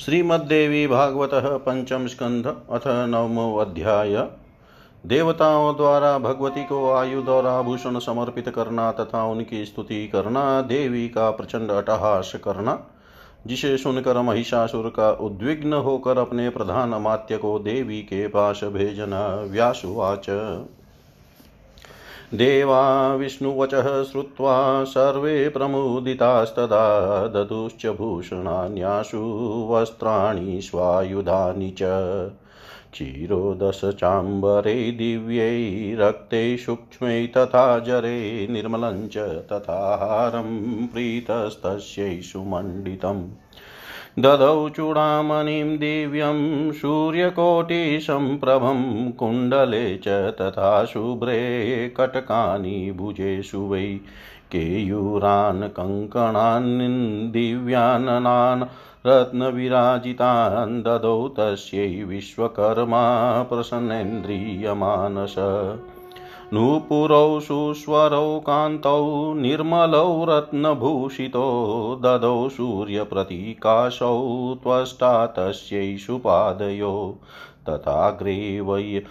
श्रीमद्देवी भागवत पंचम स्कंध, अथ नवमो अध्याय। देवताओं द्वारा भगवती को आयुध और आभूषण समर्पित करना तथा उनकी स्तुति करना, देवी का प्रचंड अटहास करना, जिसे सुनकर महिषासुर का उद्विग्न होकर अपने प्रधान अमात्य को देवी के पास भेजना, व्यासुवाच। देवा विष्णुवचः श्रुत्वा सर्वे प्रमुदितास्तदा ददुश्च भूषणान्याशु वस्त्राणि स्वायुधानि च। क्षीरोदशचाम्बरे दिव्यै रक्ते सूक्ष्मै तथा जरे निर्मलं च तथाहारं प्रीतस्तस्यै सुमण्डितम्। ददौ चूडामणिं दिव्यं सूर्यकोटिसम्प्रभं कुण्डले च तथा शुभ्रे कटकानि भुजेषु वै केयूरान् कङ्कणान् दिव्याननान् रत्नविराजितान् ददौ तस्यै विश्वकर्मा प्रसन्नेन्द्रियमानस। नूपुरौ सुस्वरौ कान्तौ, निर्मलौ, रत्नभूषितो, ददौ, सूर्यप्रतीकाशौ, त्वष्टा तस्यै सुपादयो तथाग्रेवै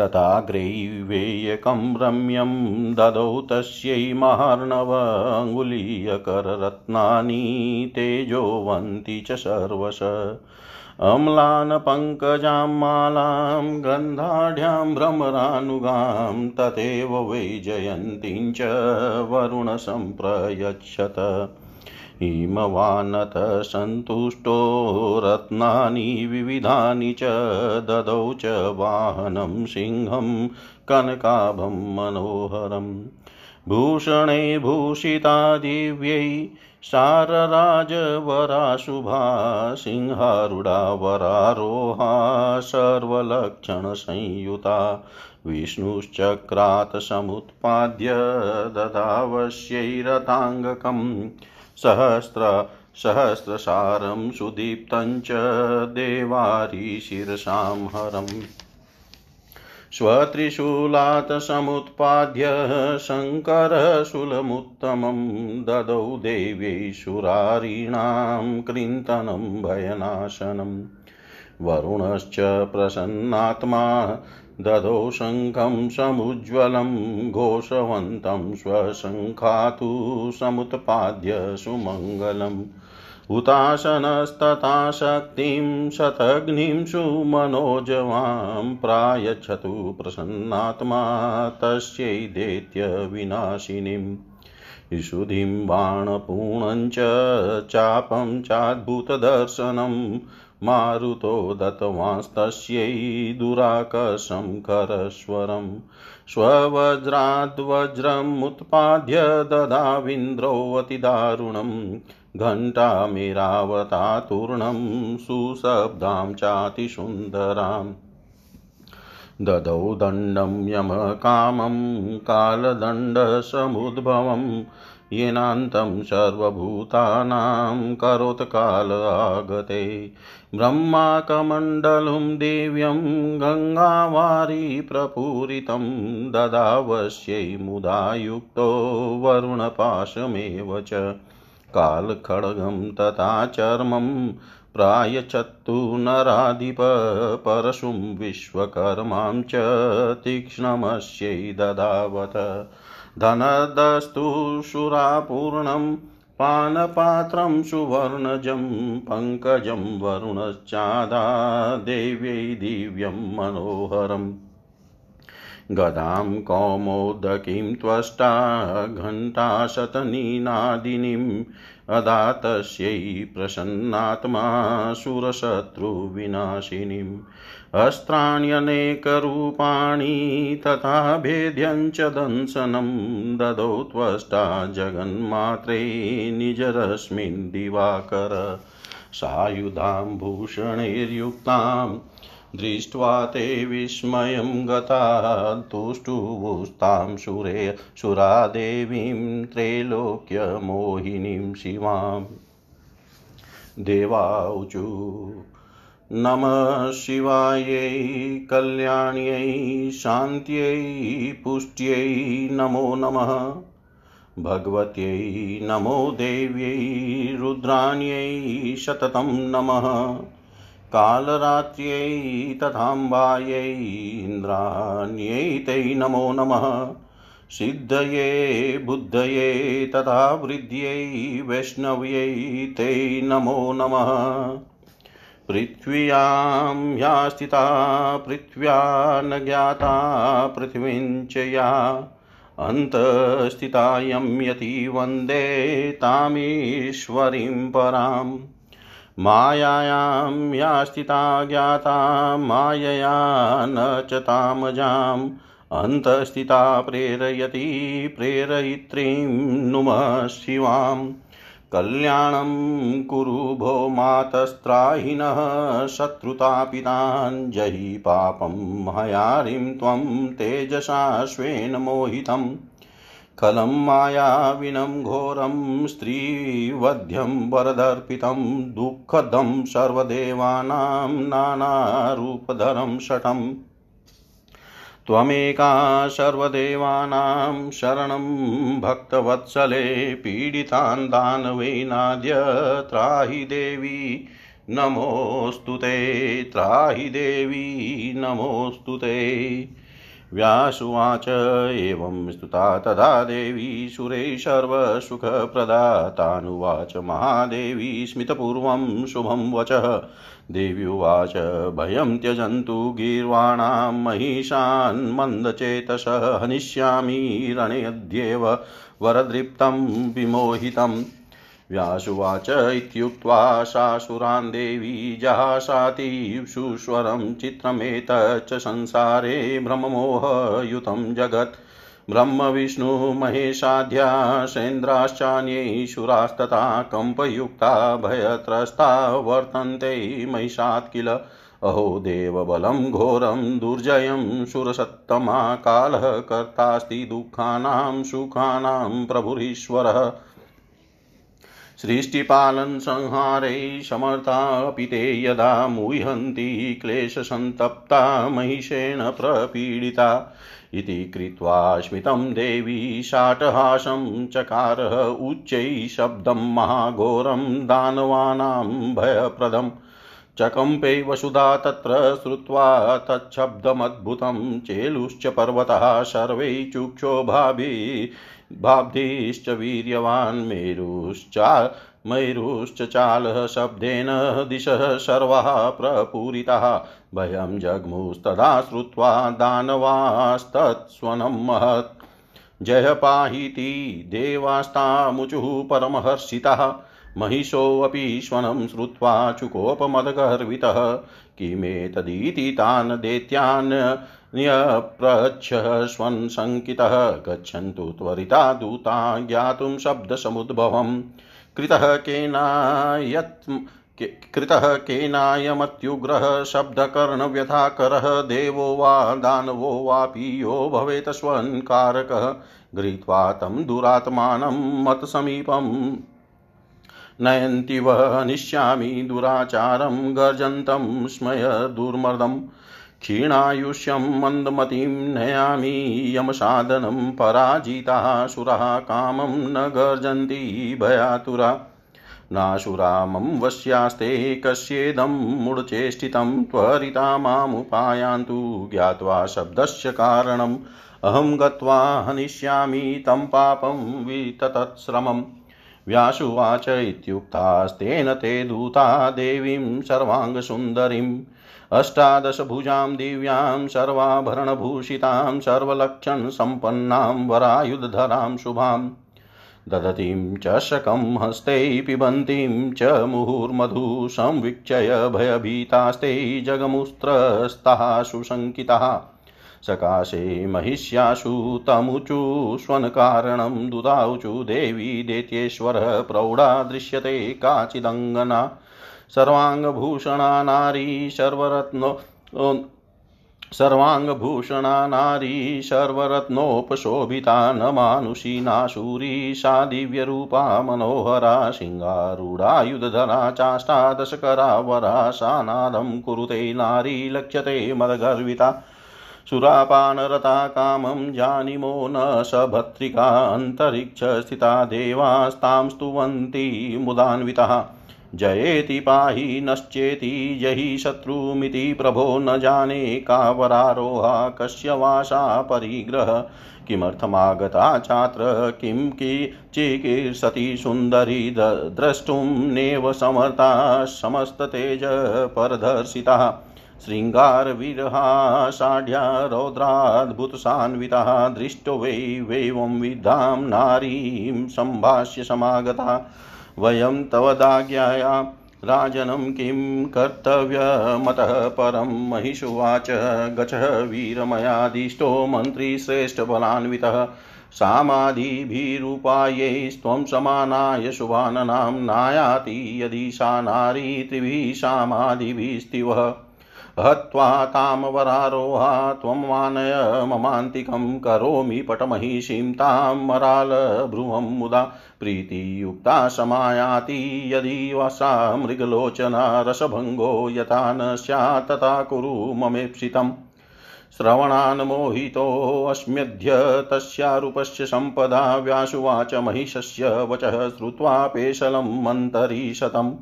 तथाग्रैवेयकं रम्यं, ददौ तस्यै महार्णवाङ्गुलीयकररत्नानि तेजोवन्ति च सर्वश। अम्लान् पङ्कजां मालां, गन्धाढ्यां भ्रमरानुगां, तथैव वैजयन्तीं च वरुणसम्प्रयच्छत। हिमवानत सन्तुष्टो, रत्नानि विविधानि च, ददौ च वाहनं सिंहं, कनकाभं मनोहरम्। भूषणे भूषिता दिव्यै शारराजवराशुभा सिंहारूढा वरारोहा सर्वलक्षणसंयुता विष्णुश्चक्रात् समुत्पाद्य ददावश्यै रथाङ्गकम् सहस्र सहस्रसारं सुदीप्तं च देवारिशिरसां हरम् स्वत्रिशूलात् समुत्पाद्य शङ्करशूलमुत्तमं ददौ देव्यै सुरारीणां कृन्तनं भयनाशनम् वरुणश्च प्रसन्नात्मा ददौ शङ्खं समुज्ज्वलं, घोषवन्तं स्वशङ्खातु समुत्पाद्य सुमङ्गलम्। हुताशनस्तथा शक्तिं शतघ्निं सुमनोजवां प्रायच्छतु प्रसन्नात्मा तस्यै दैत्यविनाशिनीम् ईषुधिं बाणपूर्णं च चापं चाद्भुतदर्शनं, मारुतो दत्तवांस्तस्यै दुराकर्षं करस्वरम् स्ववज्राद्वज्रमुत्पाद्य ददाविन्द्रोऽतिदारुणम् घण्टामेरावतातूर्णं सुशब्दां चातिसुन्दराम्। ददौ दण्डं यमकामं, कालदण्डसमुद्भवं, येनान्तं सर्वभूतानां करोत्काल आगते। ब्रह्माकमण्डलुं दिव्यं गङ्गावारी प्रपूरितं ददावश्यै मुदा युक्तो वरुणपाशमेव च। कालखड्गं तथा चर्मं प्रायच्छत्तु नराधिप परशुं विश्वकर्मां च तीक्ष्णमस्यै ददावत धनदस्तु सुरापूर्णं पानपात्रं सुवर्णजं पङ्कजं वरुणश्चादा देव्यै दिव्यं मनोहरम्। गदां कौमोदकीं त्वष्टा घण्टाशतनीनादिनीम् अदातस्यै प्रसन्नात्मा सुरशत्रुविनाशिनीम् अस्त्राण्यनेकरूपाणि तथा भेद्यं च दंशनं ददौ त्वष्टा जगन्मात्रे निजरश्मिन् दिवाकर। सायुधां भूषणैर्युक्ताम् दृष्ट्वा ते विस्मयं गता तुष्टुवुस्तां सुरे सुरादेवीं त्रैलोक्यमोहिनीं शिवाम् देवाऊचु नमः शिवायै, कल्याण्यै, शान्त्यै, पुष्ट्यै नमो नमः। भगवत्यै नमो देव्यै, रुद्राण्यै नमः। कालरात्र्यै तथाम्बायै इन्द्राण्यै तै नमो नमः। सिद्धये, बुद्धये तथा वृद्ध्यै, वैष्णव्यै ते नमो नमः। पृथ्व्यां या स्थिता पृथ्व्या न ज्ञाता, पृथिवीं च या। अन्तस्थितायं यति वंदे तामीश्वरीं पराम्। मायायां या स्थिता ज्ञाता, मायया न च तामजाम्। अन्तस्थिता प्रेरयति, प्रेरयित्रीं नुमः शिवाम्। कल्याणं कुरु भो मातस्त्राहिनः शत्रुतापिताञ्जहि पापं हयारिं त्वं तेजसा मोहितम्। खलं मायाविनं घोरं स्त्रीवध्यं वरदर्पितं दुःखदं सर्वदेवानां नानारूपधरं शटम्। त्वमेका सर्वदेवानां शरणं भक्तवत्सले पीडितान् दानवेनाद्य त्राहि देवी, नमोऽस्तु ते, त्राहि देवी, नमोऽस्तु ते। व्यासुवाच एवं स्तुता तदा देवी सुरे सर्वसुखप्रदा तानुवाच महादेवी स्मितपूर्वं शुभं वचः। देव्युवाच, भयं त्यजन्तु गीर्वाणां, महिषान् मन्दचेतसः, हनिष्यामि रणेऽद्येव वरदृप्तं विमोहितम् व्यासुवाच इत्युक्त्वा शासुरान् देवी जहासातीषुस्वरं चित्रमेतच्च संसारे भ्रममोहयुतं जगत्। ब्रह्मविष्णुमहेशाध्या सेन्द्राश्चान्यैशुरास्तथा कम्पयुक्ता भयत्रस्ता वर्तन्ते महिषात् किल। अहो, देवबलं घोरं दुर्जयं सुरसत्तमा कालः कर्तास्ति दुःखानां सुखानां प्रभुरीश्वरः। सृष्टिपालनसंहारे समर्थापि ते यदा मुह्यन्ति क्लेशसन्तप्ता महिषेण प्रपीडिता। इति कृत्वा स्मितं देवी शाटहासं चकारः उच्चैः शब्दं महाघोरं दानवानां भयप्रदम् चकम्पे वसुधा तत्र श्रुत्वा तच्छब्दमद्भुतं चेलुश्च पर्वतः सर्वै चुक्षोभाभि भाब्धिश्च वीर्यवान् मेरुश्चा मयूरुश्च चालः शब्देन दिशः सर्वाः प्रपूरिताः। भयं जग्मुस्तदा श्रुत्वा दानवास्तत्स्वनं महत्। जय पाहीति देवास्तामुचुः परमहर्षितः। महिषोऽपि श्वनं श्रुत्वा चुकोपमदगर्वितः किमेतदिति तान् दैत्यान् न्यप्रच्छस्वन् शङ्कितः गच्छन्तु त्वरिता दूता ज्ञातुं शब्दसमुद्भवम् कृतः केनायत् कृतः केनायमत्युग्रः शब्दकर्णव्यथाकरः। देवो वा दानवो वापि यो भवेत् स्वन्कारकः गृहीत्वा तं दुरात्मानं मत्समीपम्। नयन्ति वः निश्यामि दुराचारं। गर्जन्तं स्मय दुर्मदम्। क्षीणायुष्यं मन्दमतिं नयामि, यमसाधनं पराजिताः, सुराः कामं न गर्जन्ति, भयातुरा। नाशुरा मम वश्यास्ते कस्येदं मूढचेष्टितं, त्वरिता मामुपायान्तु ज्ञात्वा शब्दस्य कारणम् अहं गत्वा हनिष्यामि, तं पापं विततश्रमम् व्यासुवाच इत्युक्तास्तेन ते दूता, देवीं सर्वाङ्गसुन्दरीम्। अष्टादशभुजां दिव्यां सर्वाभरणभूषितां सर्वलक्षणसम्पन्नां वरायुधधरां शुभां। ददतीं च शकं हस्ते पिबन्तीं च मुहुर्मधु संवीक्षय भयभीतास्ते जगमुस्त्रस्ताः सुशङ्किताः सकाशे महिष्याशु तमुचु स्वनकारणं दुदाऊचु देवी दैत्येश्वरः प्रौढा दृश्यते काचिदङ्गना। सर्वाङ्गभूषणा नारी, सर्वरत्नो सर्वाङ्गभूषणा नारी, सर्वरत्नोपशोभिता न मानुषी, नाशूरी सा दिव्यरूपा मनोहरा सिंहारूढायुधधरा चाष्टादशकरा, वरा सा नादं कुरुते नारी, लक्ष्यते मदगर्विता, सुरापानरता, कामं जानीमो न स भर्तृका अन्तरिक्षस्थिता देवास्तां स्तुवन्ति मुदान्वितः। जयेति पाहि नश्चेति जहि शत्रुमिति प्रभो न जाने का वरारोहा कस्य वासा परिग्रह। किमर्थमागता चात्र? किं चिकीर्षति सुन्दरी द्रष्टुं नेव समर्था समस्ततेज परदर्शितः। शृङ्गारविरहाषाढ्या रौद्राद्भुतसान्वितः दृष्टो वै वैवं विद्धां नारीं सम्भाष्य समागता। वयं तव दाज्ञाया, राजनं किं कर्तव्यमतः परं महिषुवाच, गचः वीरमयादिष्टो मन्त्रीश्रेष्ठबलान्वितः सामादिभिरूपायैस्त्वं समानाय शुभाननां नायाति, यदि सा नारी त्रिभिः सामादिभिस्तिवः। हत्वा तामवरारोहा, त्वं मानय ममान्तिकं करोमि पटमहिषीं तां मरालभ्रुवं मुदा प्रीतियुक्ता समायाति, यदि सा मृगलोचना रसभङ्गो यथा न स्यात् तथा कुरु ममेप्सितम्। श्रवणान् मोहितोऽस्म्यद्य तस्यारूपस्य सम्पदा व्यासुवाच महिषस्य वचः श्रुत्वा पेशलं मन्तरीशतम्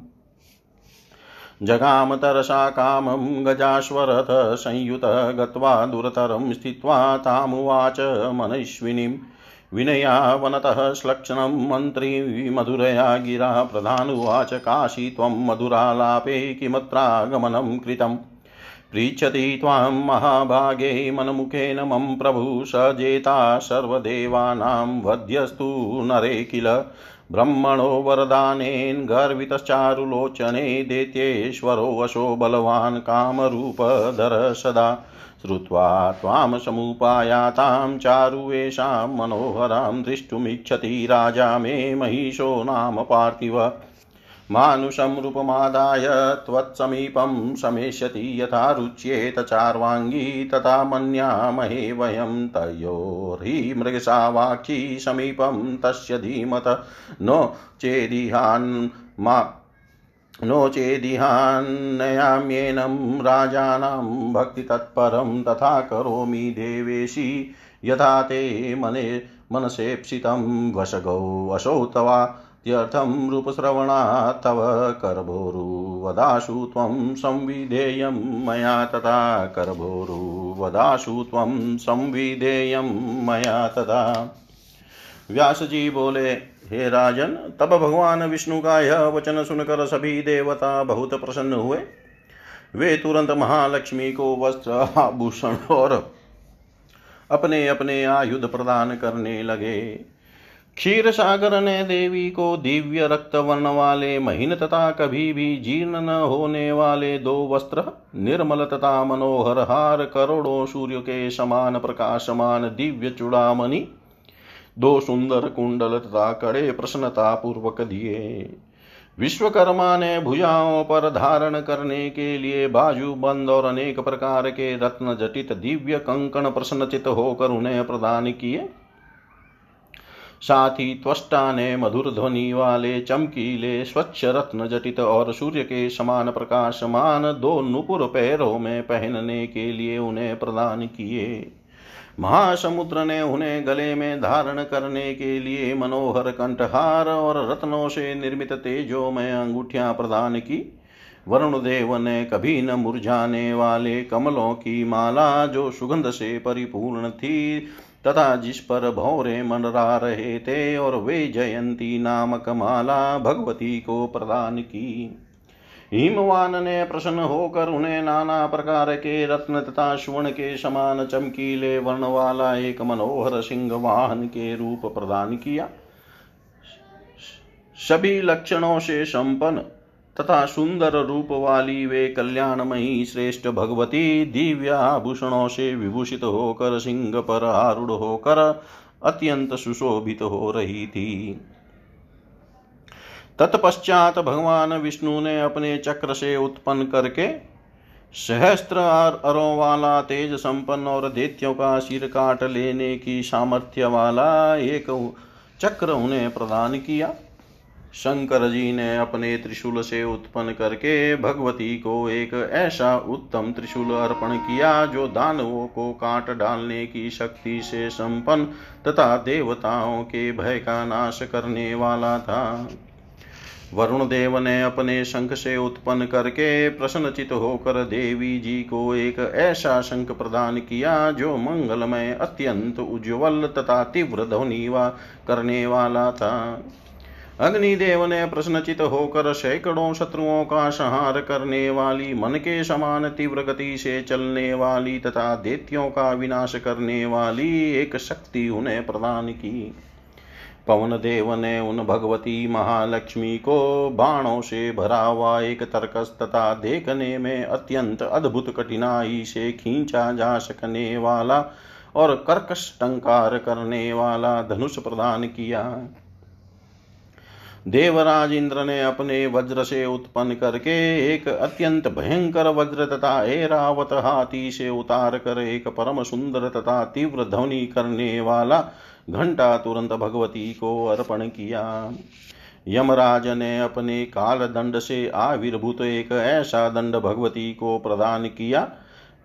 जगाम तरसा कामं गजाश्वरथ संयुतः गत्वा दुरतरं स्थित्वा तामुवाच मनैश्विनीम् विनया वनतः श्लक्षणं मन्त्री मधुरया गिरा प्रधानुवाच, काशी त्वं मधुरालापे किमत्रागमनं कृतम् पृच्छति त्वां महाभागे मनमुखेन मम प्रभु स जेता सर्वदेवानां वध्यस्तु नरे किल? ब्रह्मणो वरदानेन गर्वितश्चारुलोचने दैत्येश्वरोऽशो बलवान् कामरूपधर सदा श्रुत्वा त्वां समुपायातां चारुवेषां मनोहरां द्रष्टुमिच्छति राजा मे महिषो नाम पार्थिव। मानुषं रूपमादाय त्वत्समीपं समेष्यति यथा रुच्येत चार्वाङ्गी तथा मन्यामहे वयं तयोर्हि मृगसावाक्षी समीपं तस्य धीमत नो चेदिहान् मा नो चेदिहान्नयाम्येनं राजानां भक्तितत्परं तथा करोमि देवेशी यथा ते मने मनसेप्सितं वशगौ असौ तवा त्यर्थं रूपश्रवणात् तव करभोरुवदाशु त्वं संविधेयं मया तथा करभोरुवदाशु त्वं संविधेयं मया तथा व्यास जी बोले, हे राजन, तब भगवान विष्णु का यह वचन सुनकर सभी देवता बहुत प्रसन्न हुए। वे तुरंत महालक्ष्मी को वस्त्र, आभूषण और अपने अपने आयुध प्रदान करने लगे। क्षीर सागर ने देवी को दिव्य रक्त वर्ण वाले महीन तथा कभी भी जीर्ण न होने वाले दो वस्त्र, निर्मल तथा मनोहर हार, करोड़ों सूर्य के समान प्रकाशमान दिव्य चूड़ामणि, दो सुंदर कुंडल तथा कड़े प्रसन्नता पूर्वक दिए। विश्वकर्मा ने भुजाओं पर धारण करने के लिए बाजू बंद और अनेक प्रकार के रत्न जटित दिव्य कंकण प्रसन्नचित होकर उन्हें प्रदान किए। साथ ही त्वष्टा ने मधुर ध्वनि वाले, चमकीले, स्वच्छ रत्न जटित और सूर्य के समान प्रकाशमान दो नुपुर पैरों में पहनने के लिए उन्हें प्रदान किए। महासमुद्र ने उन्हें गले में धारण करने के लिए मनोहर कंठहार और रत्नों से निर्मित तेजो में अंगूठियाँ प्रदान की। वरुण देव ने कभी न मुरझाने वाले कमलों की माला जो सुगंध से परिपूर्ण थी तथा जिस पर भौरे मनरा रहे थे और वे जयंती नामक माला भगवती को प्रदान की। हिमवान ने प्रसन्न होकर उन्हें नाना प्रकार के रत्न तथा स्वर्ण के समान चमकीले वर्ण वाला एक मनोहर सिंह वाहन के रूप प्रदान किया। सभी लक्षणों से संपन्न तथा सुंदर रूप वाली वे कल्याणमयी श्रेष्ठ भगवती दिव्य आभूषणों से विभूषित होकर सिंह पर आरूढ़ होकर अत्यंत सुशोभित हो रही थी। तत्पश्चात भगवान विष्णु ने अपने चक्र से उत्पन्न करके सहस्त्र अरों वाला, तेज संपन्न और दैत्यों का सिर काट लेने की सामर्थ्य वाला एक चक्र उन्हें प्रदान किया। शंकर जी ने अपने त्रिशूल से उत्पन्न करके भगवती को एक ऐसा उत्तम त्रिशूल अर्पण किया जो दानवों को काट डालने की शक्ति से संपन्न तथा देवताओं के भय का नाश करने वाला था। वरुण देव ने अपने शंख से उत्पन्न करके प्रसन्नचित होकर देवी जी को एक ऐसा शंख प्रदान किया जो मंगलमय, अत्यंत उज्ज्वल तथा तीव्र ध्वनि करने वाला था। अग्निदेव ने प्रश्नचित होकर सैकड़ों शत्रुओं का संहार करने वाली, मन के समान तीव्र गति से चलने वाली तथा देत्यों का विनाश करने वाली एक शक्ति उन्हें प्रदान की। पवन देव ने उन भगवती महालक्ष्मी को बाणों से भरा हुआ एक तर्कस तथा देखने में अत्यंत अद्भुत कठिनाई से खींचा जा सकने वाला और कर्कश टंकार करने वाला धनुष प्रदान किया। देवराज इंद्र ने अपने वज्र से उत्पन्न करके एक अत्यंत भयंकर वज्र तथा एरावत हाथी से उतार कर एक परम सुंदर तथा तीव्र ध्वनि करने वाला घंटा तुरंत भगवती को अर्पण किया। यमराज ने अपने काल दंड से आविर्भूत एक ऐसा दंड भगवती को प्रदान किया,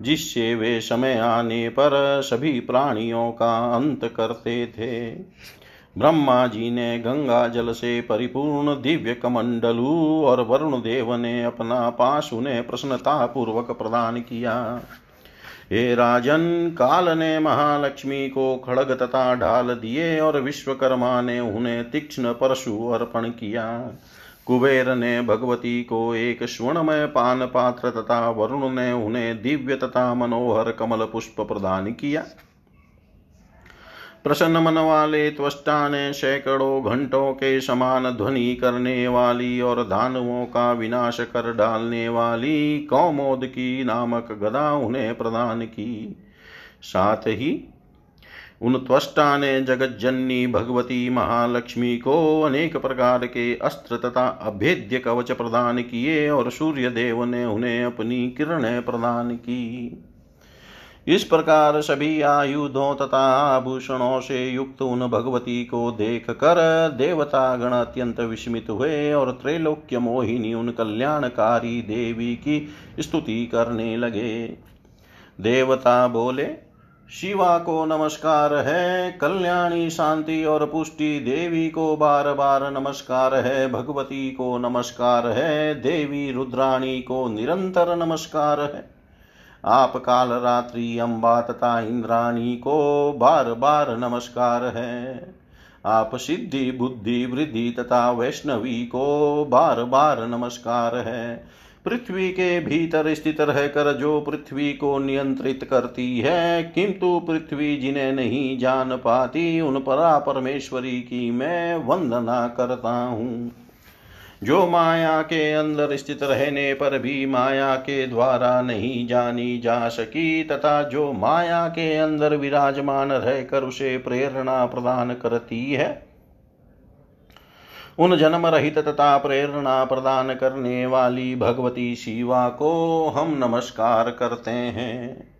जिससे वे समय आने पर सभी प्राणियों का अंत करते थे। ब्रह्मा जी ने गंगा जल से परिपूर्ण दिव्य कमंडलू और वरुण देव ने अपना पास उन्हें प्रसन्नता पूर्वक प्रदान किया। हे राजन, काल ने महालक्ष्मी को खड़ग तथा ढाल दिए और विश्वकर्मा ने उन्हें तीक्ष्ण परशु अर्पण किया। कुबेर ने भगवती को एक स्वर्णमय पान पात्र तथा वरुण ने उन्हें दिव्य तथा मनोहर कमल पुष्प प्रदान किया। प्रसन्न मन वाले त्वष्टा ने सैकड़ों घंटों के समान ध्वनि करने वाली और दानवों का विनाश कर डालने वाली कौमोद की नामक गदा उन्हें प्रदान की। साथ ही उन त्वष्टा ने जगत जननी भगवती महालक्ष्मी को अनेक प्रकार के अस्त्र तथा अभेद्य कवच प्रदान किए और सूर्य देव ने उन्हें अपनी किरणें प्रदान की। इस प्रकार सभी आयुधों तथा आभूषणों से युक्त उन भगवती को देख कर देवता गण अत्यंत विस्मित हुए और त्रैलोक्य मोहिनी उन कल्याणकारी देवी की स्तुति करने लगे। देवता बोले, शिवा को नमस्कार है, कल्याणी शांति और पुष्टि देवी को बार बार नमस्कार है, भगवती को नमस्कार है, देवी रुद्राणी को निरंतर नमस्कार है। आप काल रात्रि अम्बा तथा इंद्राणी को बार बार नमस्कार है। आप सिद्धि, बुद्धि, वृद्धि तथा वैष्णवी को बार बार नमस्कार है। पृथ्वी के भीतर स्थित रहकर जो पृथ्वी को नियंत्रित करती है, किंतु पृथ्वी जिन्हें नहीं जान पाती, उन परा परमेश्वरी की मैं वंदना करता हूँ। जो माया के अंदर स्थित रहने पर भी माया के द्वारा नहीं जानी जा सकी, तथा जो माया के अंदर विराजमान रहकर उसे प्रेरणा प्रदान करती है, उन जन्म रहित तथा प्रेरणा प्रदान करने वाली भगवती शिवा को हम नमस्कार करते हैं।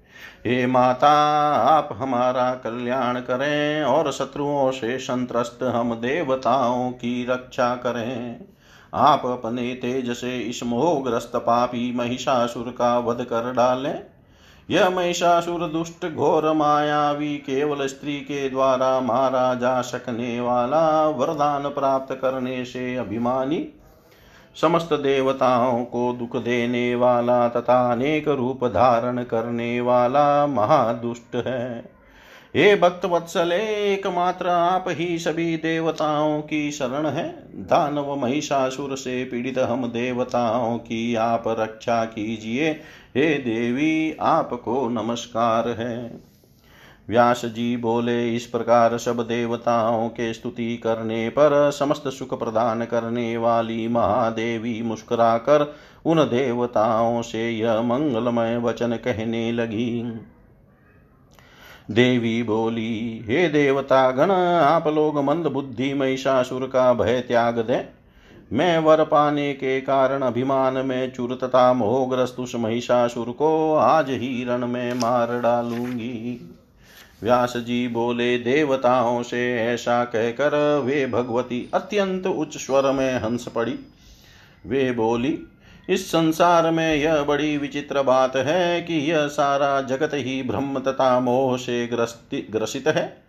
हे माता, आप हमारा कल्याण करें और शत्रुओं से संत्रस्त हम देवताओं की रक्षा करें। आप अपने तेज से इस मोहग्रस्त पापी महिषासुर का वध कर डालें। यह महिषासुर दुष्ट घोर मायावी केवल स्त्री के द्वारा मारा जा सकने वाला वरदान प्राप्त करने से अभिमानी। समस्त देवताओं को दुख देने वाला तथा अनेक रूप धारण करने वाला महादुष्ट है। हे भक्त वत्सले, एकमात्र आप ही सभी देवताओं की शरण है। दानव महिषासुर से पीड़ित हम देवताओं की आप रक्षा कीजिए। हे देवी, आपको नमस्कार है। व्यास जी बोले, इस प्रकार सब देवताओं के स्तुति करने पर, समस्त सुख प्रदान करने वाली महादेवी मुस्कुराकर उन देवताओं से यह मंगलमय वचन कहने लगी। देवी बोली, हे देवता, गण, आप लोग मंद बुद्धि महिषासुर का भय त्याग दें। मैं वर पाने के कारण अभिमान में चुर तथा मोहग्रस्त उस महिषासुर को आज ही रण में मार डालूँगी। व्यास जी बोले, देवताओं से ऐसा कहकर वे भगवती अत्यंत उच्च स्वर में हंस पड़ी। वे बोली इस संसार में यह बड़ी विचित्र बात है कि यह सारा जगत ही ब्रह्म तथा मोह से ग्रसित है।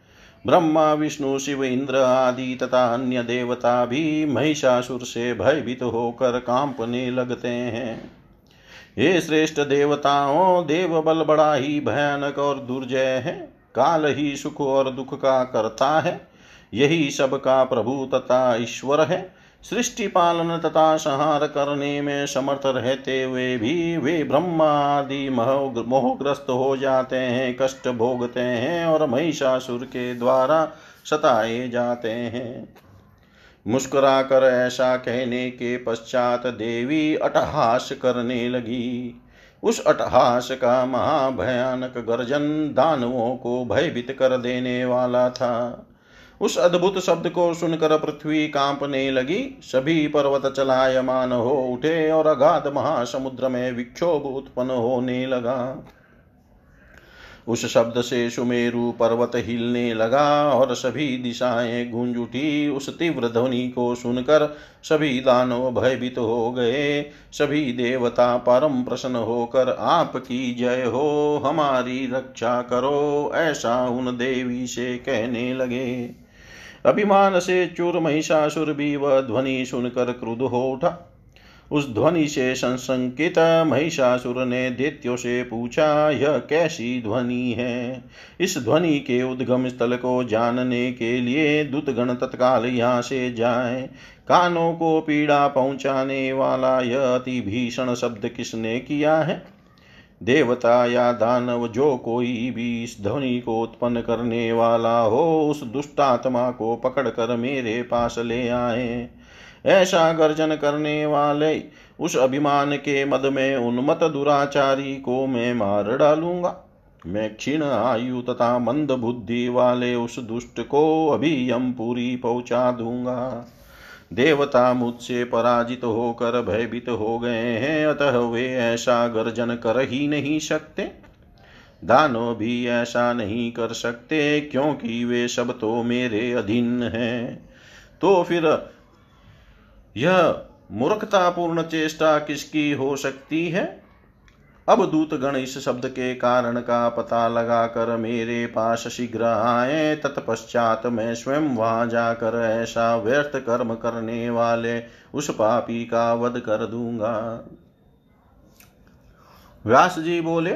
ब्रह्मा, विष्णु, शिव, इंद्र आदि तथा अन्य देवता भी महिषासुर से भयभीत होकर कांपने लगते हैं। ये श्रेष्ठ देवताओं देव बल बड़ा ही भयानक और दुर्जय है। काल ही सुख और दुख का करता है। यही सबका प्रभु तथा ईश्वर है। सृष्टि पालन तथा संहार करने में समर्थ रहते हुए भी, वे ब्रह्मा ब्रह्मादि मोहग्रस्त हो जाते हैं, कष्ट भोगते हैं और महिषासुर के द्वारा सताए जाते हैं। मुस्कुरा कर ऐसा कहने के पश्चात देवी अटहास करने लगी। उस अटहास का महाभयानक गर्जन दानवों को भयभीत कर देने वाला था। उस अद्भुत शब्द को सुनकर पृथ्वी कांपने लगी। सभी पर्वत चलायमान हो उठे और अगाध महासमुद्र में विक्षोभ उत्पन्न होने लगा। उस शब्द से सुमेरु पर्वत हिलने लगा और सभी दिशाएँ गूंज उठी। उस तीव्र ध्वनि को सुनकर सभी दानव भयभीत हो गए। सभी देवता परम प्रसन्न होकर, आपकी जय हो, हमारी रक्षा करो, ऐसा उन देवी से कहने लगे। अभिमान से चूर महिषासुर भी वह ध्वनि सुनकर क्रुद्ध हो उठा। उस ध्वनि से संसंकित महिषासुर ने दैत्यो से पूछा, यह कैसी ध्वनि है? इस ध्वनि के उद्गम स्थल को जानने के लिए दूतगण तत्काल यहाँ से जाए। कानों को पीड़ा पहुँचाने वाला यह अति भीषण शब्द किसने किया है? देवता या दानव जो कोई भी इस ध्वनि को उत्पन्न करने वाला हो, उस दुष्टात्मा को पकड़कर मेरे पास ले आए। ऐसा गर्जन करने वाले उस अभिमान के मद में उन्मत दुराचारी को मैं मार डालूँगा। मैं क्षीण आयु तथा मंद बुद्धि वाले उस दुष्ट को अभी यम पूरी पहुँचा दूँगा। देवता मुझसे पराजित होकर भयभीत हो गए हैं, अतः वे ऐसा गर्जन कर ही नहीं सकते। दानो भी ऐसा नहीं कर सकते, क्योंकि वे सब तो मेरे अधीन हैं। तो फिर यह मूर्खतापूर्ण चेष्टा किसकी हो सकती है? अब दूतगण इस शब्द के कारण का पता लगाकर मेरे पास शीघ्र आए। तत्पश्चात मैं स्वयं वहाँ जाकर ऐसा व्यर्थ कर्म करने वाले उस पापी का वध कर दूँगा। व्यास जी बोले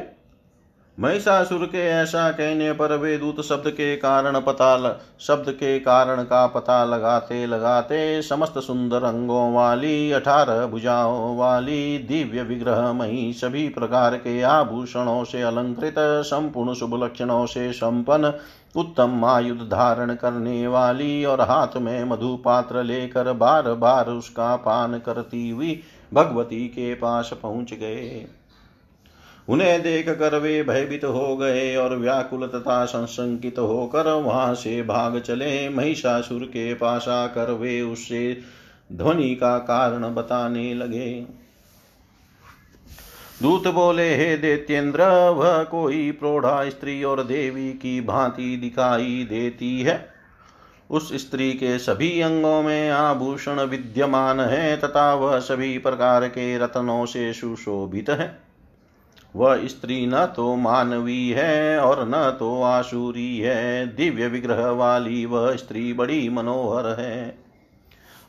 महिषासुर के ऐसा कहने पर वे दूत शब्द के कारण पता ल... शब्द के कारण का पता लगाते लगाते समस्त सुंदर अंगों वाली अठारह भुजाओं वाली, दिव्य विग्रह मही सभी प्रकार के आभूषणों से अलंकृत, संपूर्ण शुभ लक्षणों से संपन्न, उत्तम आयुध धारण करने वाली और हाथ में मधु पात्र लेकर बार बार उसका पान करती हुई भगवती के पास पहुँच गए। उन्हें देख कर वे भयभीत हो गए और व्याकुल तथा संशंकित होकर वहाँ से भाग चले। महिषासुर के पास आकर वे उससे ध्वनि का कारण बताने लगे। दूत बोले, हे देतेन्द्र वह कोई प्रौढ़ा स्त्री और देवी की भांति दिखाई देती है। उस स्त्री के सभी अंगों में आभूषण विद्यमान है तथा वह सभी प्रकार के रत्नों से सुशोभित है। वह स्त्री न तो मानवी है और न तो आशुरी है। दिव्य विग्रह वाली वह स्त्री बड़ी मनोहर है।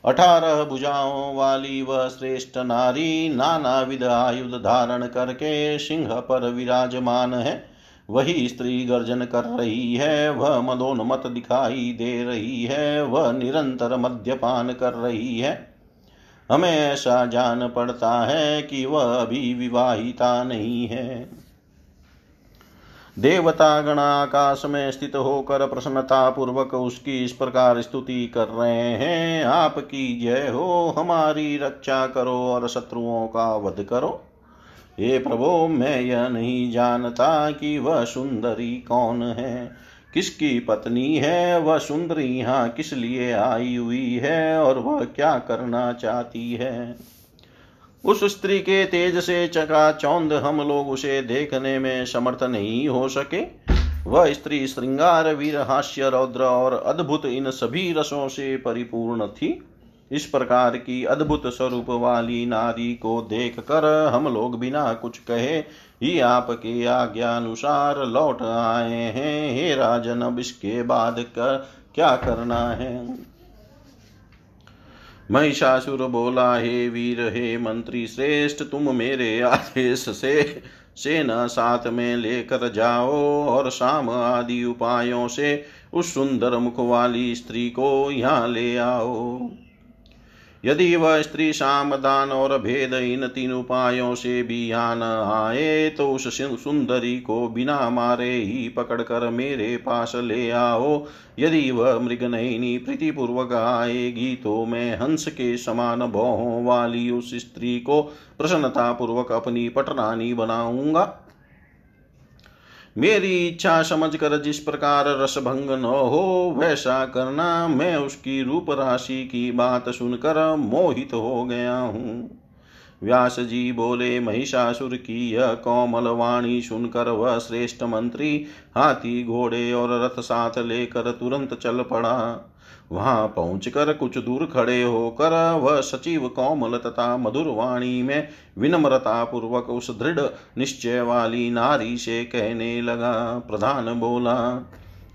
अठारह भुजाओं वाली वह श्रेष्ठ नारी नाना विध आयुध धारण करके सिंह पर विराजमान है। वही स्त्री गर्जन कर रही है, वह मदोन्मत दिखाई दे रही है, वह निरंतर मद्यपान कर रही है। हमें ऐसा जान पड़ता है कि वह अभी विवाहिता नहीं है। देवता गण आकाश में स्थित होकर प्रसन्नता पूर्वक उसकी इस प्रकार स्तुति कर रहे हैं। आपकी जय हो, हमारी रक्षा करो और शत्रुओं का वध करो। हे प्रभो, मैं यह नहीं जानता कि वह सुंदरी कौन है। किसकी पत्नी है, वह सुंदरी यहाँ किस लिए आई हुई है और वह क्या करना चाहती है? उस स्त्री के तेज से चका चौंद हम लोग उसे देखने में समर्थ नहीं हो सके। वह स्त्री श्रृंगार, वीर, हास्य, रौद्र और अद्भुत इन सभी रसों से परिपूर्ण थी। इस प्रकार की अद्भुत स्वरूप वाली नारी को देख कर हम लोग बिना कुछ कहे ही आपके आज्ञानुसार लौट आए हैं। हे राजन, अब इसके बाद कर क्या करना है? महिषासुर बोला, हे वीर, हे मंत्री श्रेष्ठ, तुम मेरे आदेश से सेना साथ में लेकर जाओ और शाम आदि उपायों से उस सुंदर मुख वाली स्त्री को यहाँ ले आओ। यदि वह स्त्री शाम, दान और भेद इन तीन उपायों से भी यहाँ न आए तो उस सुंदरी को बिना मारे ही पकड़कर मेरे पास ले आओ। यदि वह मृग नयनी प्रीतिपूर्वक आएगी तो मैं हंस के समान भौहों वाली उस स्त्री को प्रसन्नता पूर्वक अपनी पटरानी बनाऊँगा। मेरी इच्छा समझकर जिस प्रकार रसभंग न हो, वैसा करना मैं उसकी रूप राशि की बात सुनकर मोहित हो गया हूँ। व्यास जी बोले, महिषासुर की यह कोमल वाणी सुनकर वह श्रेष्ठ मंत्री हाथी घोड़े और रथ साथ लेकर तुरंत चल पड़ा। वहाँ पहुंचकर कुछ दूर खड़े होकर वह सचिव कोमल तथा मधुर वाणी में विनम्रता पूर्वक उस दृढ़ निश्चय वाली नारी से कहने लगा, प्रधान बोला,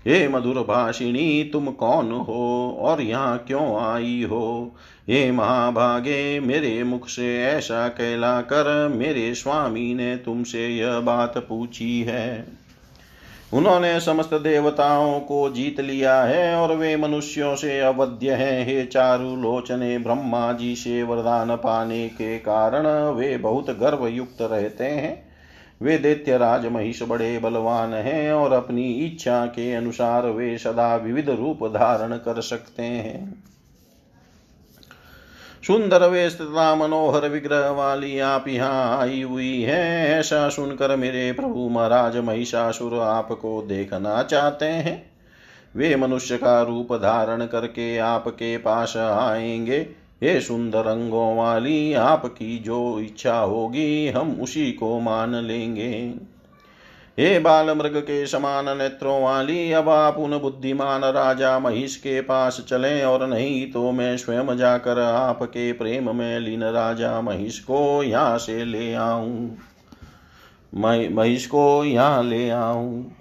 हे मधुर भाषिणी, तुम कौन हो और यहाँ क्यों आई हो? हे महाभागे, मेरे मुख से ऐसा कहला कर मेरे स्वामी ने तुमसे यह बात पूछी है। उन्होंने समस्त देवताओं को जीत लिया है और वे मनुष्यों से अवध्य हैं। हे चारु लोचने, ब्रह्मा जी से वरदान पाने के कारण वे बहुत गर्व युक्त रहते हैं। वे दैत्य राज महिष बड़े बलवान हैं और अपनी इच्छा के अनुसार वे सदा विविध रूप धारण कर सकते हैं। सुंदर वेश तथा मनोहर विग्रह वाली आप यहाँ आई हुई है। ऐसा सुनकर मेरे प्रभु महाराज महिषासुर आपको देखना चाहते हैं। वे मनुष्य का रूप धारण करके आपके पास आएँगे। हे सुंदर अंगों वाली, आपकी जो इच्छा होगी, हम उसी को मान लेंगे। हे बाल मृग के समान नेत्रों वाली, अब आप उन बुद्धिमान राजा महिष के पास चलें और नहीं तो मैं स्वयं जाकर आपके प्रेम में लीन राजा महिष को यहाँ से ले आऊँ। महिष को यहाँ ले आऊँ।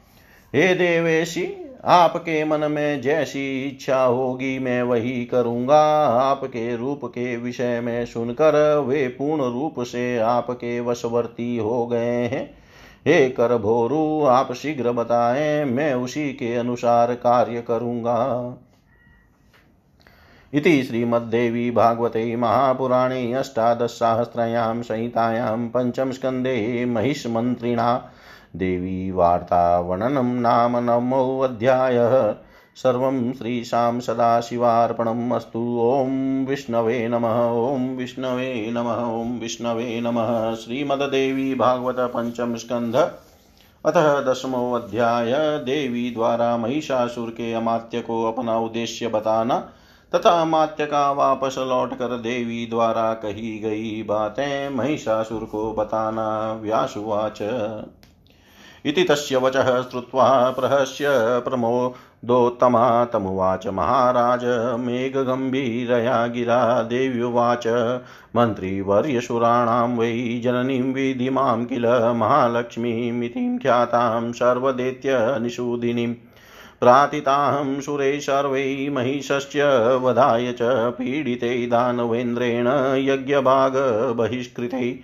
हे देवेशी, आपके मन में जैसी इच्छा होगी, मैं वही करूँगा। आपके रूप के विषय में सुनकर वे पूर्ण रूप से आपके वशवर्ती हो गए हैं। हे कर भोरू, आप शीघ्र बताएँ, मैं उसी के अनुसार कार्य करूँगा। इति श्रीमद्देवी भागवते महापुराणे अष्टादशसहस्रयां संहितायां पञ्चमस्कन्धे महिष्मन्त्रिणा। देवी वार्तावर्णनं नाम नमोऽध्यायः सर्वं श्रीशां सदाशिवार्पणम् अस्तु। ॐ विष्णवे नमः, ॐ विष्णवे नमः, ॐ विष्णवे नमः। श्रीमद्देवी भागवत पंचम स्कंध अतः दसमो अध्याय। देवी द्वारा महिषासुर के अमात्य को अपना उद्देश्य बताना तथा अमात्य का वापस लौट कर देवी द्वारा कही गई बातें महिषासुर को बताना व्यासुवाच इति तस्य वचः श्रुत्वा प्रहस्य प्रमोदोत्तमा तमुवाच महाराज, मेघगम्भीरया गिरा देव्युवाच। मन्त्रीवर्यसुराणां वै जननीं विधिमां किल महालक्ष्मीमितिं ख्यातां सर्वदेत्यनिषूदिनीम् प्रातिताहं सुरे सर्वै महिषश्च वधाय च पीडिते दानवेन्द्रेण यज्ञभागबहिष्कृते।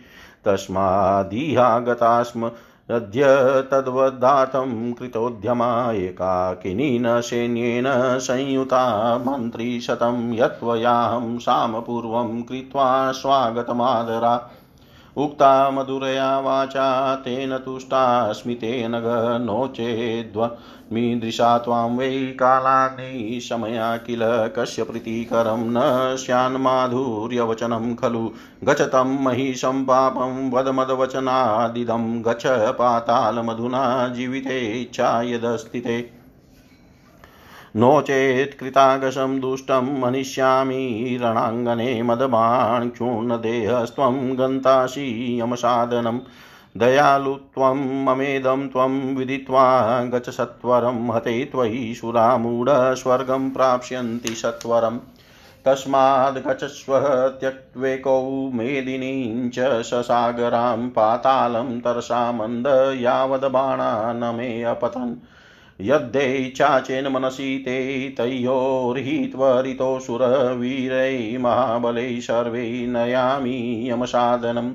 तस्मादिहागता स्म अद्य तद्वदातं कृतोद्यमा एकाकिनीन सैन्येन संयुता मन्त्रीशतं यत्त्वयाहं सामपूर्वं कृत्वा स्वागतमादरा उक्ता मधुरया वाचा, तेन तुष्टास्मि, तेन नो चेद्वमीदृशा त्वां वै कालाग्नि, शमया किल कस्य प्रीतिकरं न स्यान्माधुर्यवचनं खलु। गच तं महिषं पापं वदमदवचनादिदं गच पातालमधुना जीविते इच्छा यदस्ति ते। नो चेत् कृतागशं दुष्टं मनिष्यामि रणाङ्गने मदबाणचूर्णदेहस्त्वं गन्तासि यमसाधनं। दयालुत्वं ममेदं त्वं विदित्वा गच सत्वरं हते त्वयि सुरामूढ स्वर्गं प्राप्स्यन्ति सत्वरम् तस्माद् गच्छस्व त्यक्त्वेकौ मेदिनीं च ससागरां पातालं तरसा मन्द यावद्बाणा न मे अपतन्। यद्यै चाचेन मनसि ते तयोर्हि त्वरितोऽसुरवीरै महाबलै सर्वै नयामि यमसाधनम्।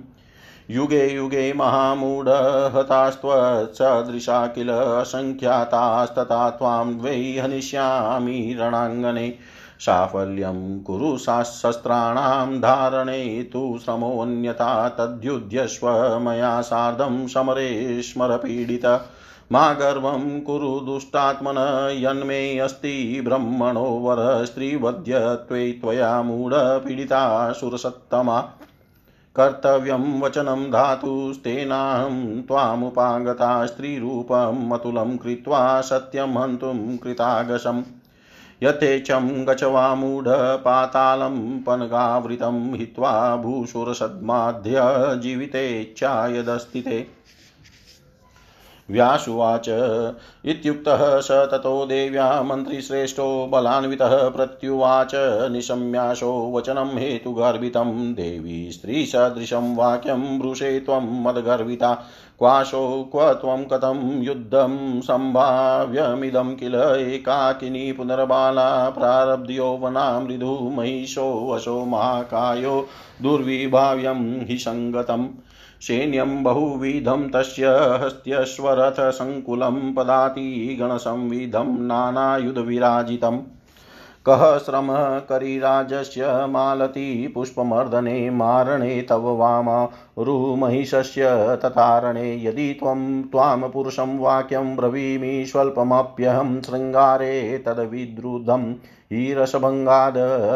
युगे युगे महामूढहतास्त्वत्सदृशा किल असङ्ख्यातास्तथा त्वां द्वै हनिष्यामि रणाङ्गने साफल्यं कुरु शस्त्राणां धारणे तु श्रमोऽन्यथा तद्युध्यस्व मया सार्धं समरे स्मरपीडित। मा गर्वं कुरु दुष्टात्मन, यन्मे अस्ति ब्रह्मणो वर स्त्रीवध्यत्वे त्वया मूढपीडिता सुरसत्तमा। कर्तव्यं वचनं धातुस्तेनाहं त्वामुपागता स्त्रीरूपम् अतुलं कृत्वा सत्यं हन्तुं कृतागशम् यथेच्छं गच पनगावृतं हित्वा भूषुरसद्माद्य जीवितेच्छा यदस्ति ते व्यासुवाच। इत्युक्तः स ततो देव्या मन्त्रिश्रेष्ठो बलान्वितः प्रत्युवाच निशम्याशो वचनं हेतुगर्भितं देवी स्त्रीसदृशं वाक्यं ब्रूषे त्वं मदगर्विता। क्वाशो क्व त्वं कथं युद्धं सम्भाव्यमिदं किल एकाकिनी पुनर्बाला प्रारब्धयौवना मृदु महिषो वशो महाकायो दुर्विभाव्यं हि सङ्गतम्। सैन्यं बहुविधं तस्य हस्त्यश्वरथसङ्कुलं पदाति गणसंविधं नानायुधविराजितम्। कः श्रमः करिराजस्य मालती पुष्पमर्दने मारणे तव वामरुमहिषस्य ततारणे यदि त्वं त्वां पुरुषं वाक्यं ब्रवीमि स्वल्पमप्यहं शृङ्गारे तद्विद्रुधं हीरसभङ्गाद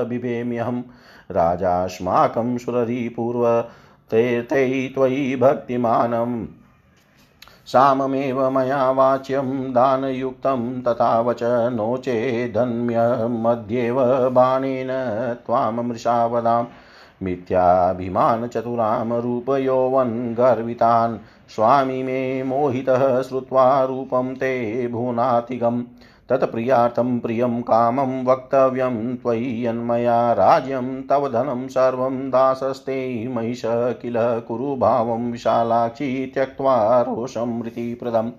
बिभेम्यहं राजास्माकं सुररिपूर्व ते त्वयि भक्तिमानम् साममेव मया वाच्यं दानयुक्तं तथा वच नो चेदन्यमध्येव बाणेन त्वाममृषा वदाम् मिथ्याभिमानचतुरां रूपयौवन् गर्वितान्। स्वामी मे मोहितः श्रुत्वा रूपं ते भुवनातिगम्। तत्प्रियार्थं प्रियं कामं वक्तव्यं त्वयि यन्मया राज्यं तव धनं सर्वं दासस्ते महिष किल कुरु भावं विशालाक्षी त्यक्त्वा रोषं मृतिप्रदम्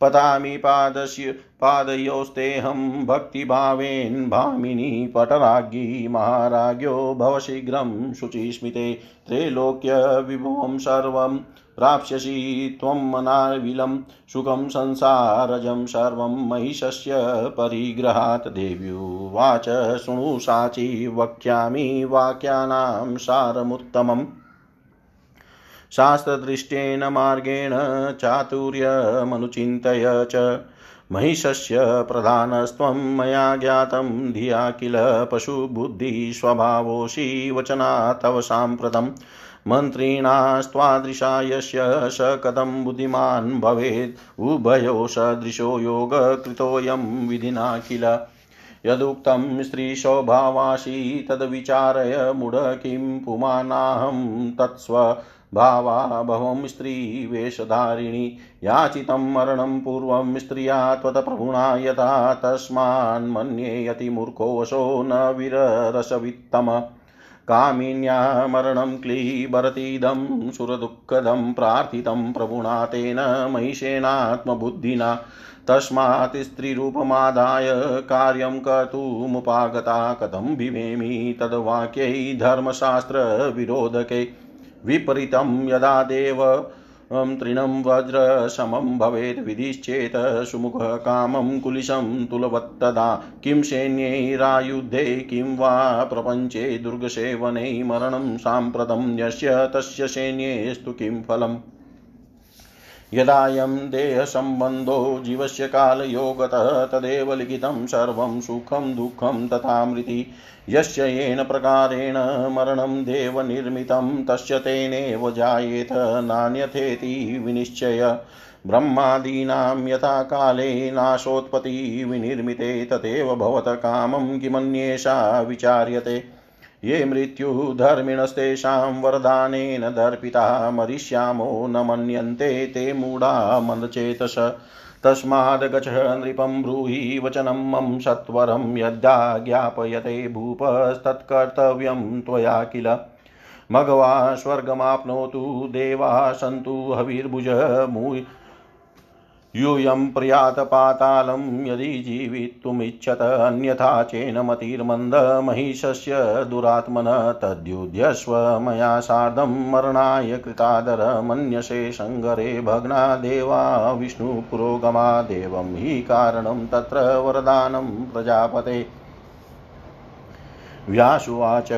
पतामि पादस्य पादयोस्तेऽहं भक्तिभावेन भामिनी पटराज्ञी महाराज्ञो भवशीघ्रं शुचिस्मिते त्रैलोक्यविभुवं सर्वं प्राप्स्यसि त्वं मनाविलं सुखं संसारजं सर्वं महिषस्य परिग्रहात्। देव्युवाच शृणु साची, वक्ष्यामि वाक्यानां सारमुत्तमम्। शास्त्रदृष्टेन मार्गेण चातुर्यमनुचिन्तय च। महिषस्य प्रधानस्त्वं मया ज्ञातं धिया किल पशुबुद्धिस्वभावोऽसि वचना तव साम्प्रतम्। मन्त्रिणास्त्वादृशा यस्य स कथं बुद्धिमान् भवेत्। उभयो सदृशो योगकृतोऽयं विधिना किल। यदुक्तं स्त्रीस्वभावासि तद्विचारय मूढ किं पुमानाहं तत्स्वभावा भवं स्त्रीवेषधारिणी याचितं मरणं पूर्वं स्त्रिया त्वत्प्रभुणा यथा तस्मान्मन्ये अतिमूर्खोऽसो न वीररसवित्तम। कामिन्या मरणं क्लीबरतीदं, सुरदुःखदं प्रार्थितं प्रभुणा तेन महिषेणात्मबुद्धिना तस्मात् स्त्रीरूपमादाय कार्यं कर्तुमुपागता कथं बिभेमि तद्वाक्यै धर्मशास्त्रविरोधके। विपरीतं यदा देव तृणं वज्रशमं भवेत् विधिश्चेत् सुमुखः कामं कुलिशं तुलवत्तदा। किं सैन्यैरायुधे किं वा प्रपञ्चे दुर्गसेवने मरणं साम्प्रतं यस्य तस्य सैन्येस्तु किं फलम्। यदायं देहसम्बन्धो जीवस्य कालयोगतः तदेव लिखितं सर्वं सुखं दुःखं तथा मृति यस्य येन प्रकारेण मरणं देवनिर्मितं, तस्य तेनेव जायेत, नान्यथेति विनिश्चय। ब्रह्मादीनां यथा काले नाशोत्पत्ति विनिर्मिते तथैव भवत कामं किमन्येषा विचार्यते। ये मृत्युधर्मिणस्तेषां वरदानेन दर्पिता मरिष्यामो न मन्यन्ते ते मूढा मन्दचेतस तस्माद् गच नृपं ब्रूहि वचनं मम सत्वरं यद्याज्ञापयते भूपस्तत्कर्तव्यं त्वया किल। मघवा स्वर्गमाप्नोतु देवा सन्तु हविर्भुज यूयं प्रयात पातालं यदि जीवितुमिच्छत, अन्यथा चेन मतिर्मन्दमहिषस्य दुरात्मनः तद्युध्यस्व मया सार्धं मरणाय कृतादरमन्यसे सङ्गरे भग्ना देवा विष्णुपुरोगमा, देवं हि कारणं तत्र वरदानं प्रजापते। व्यासुवाच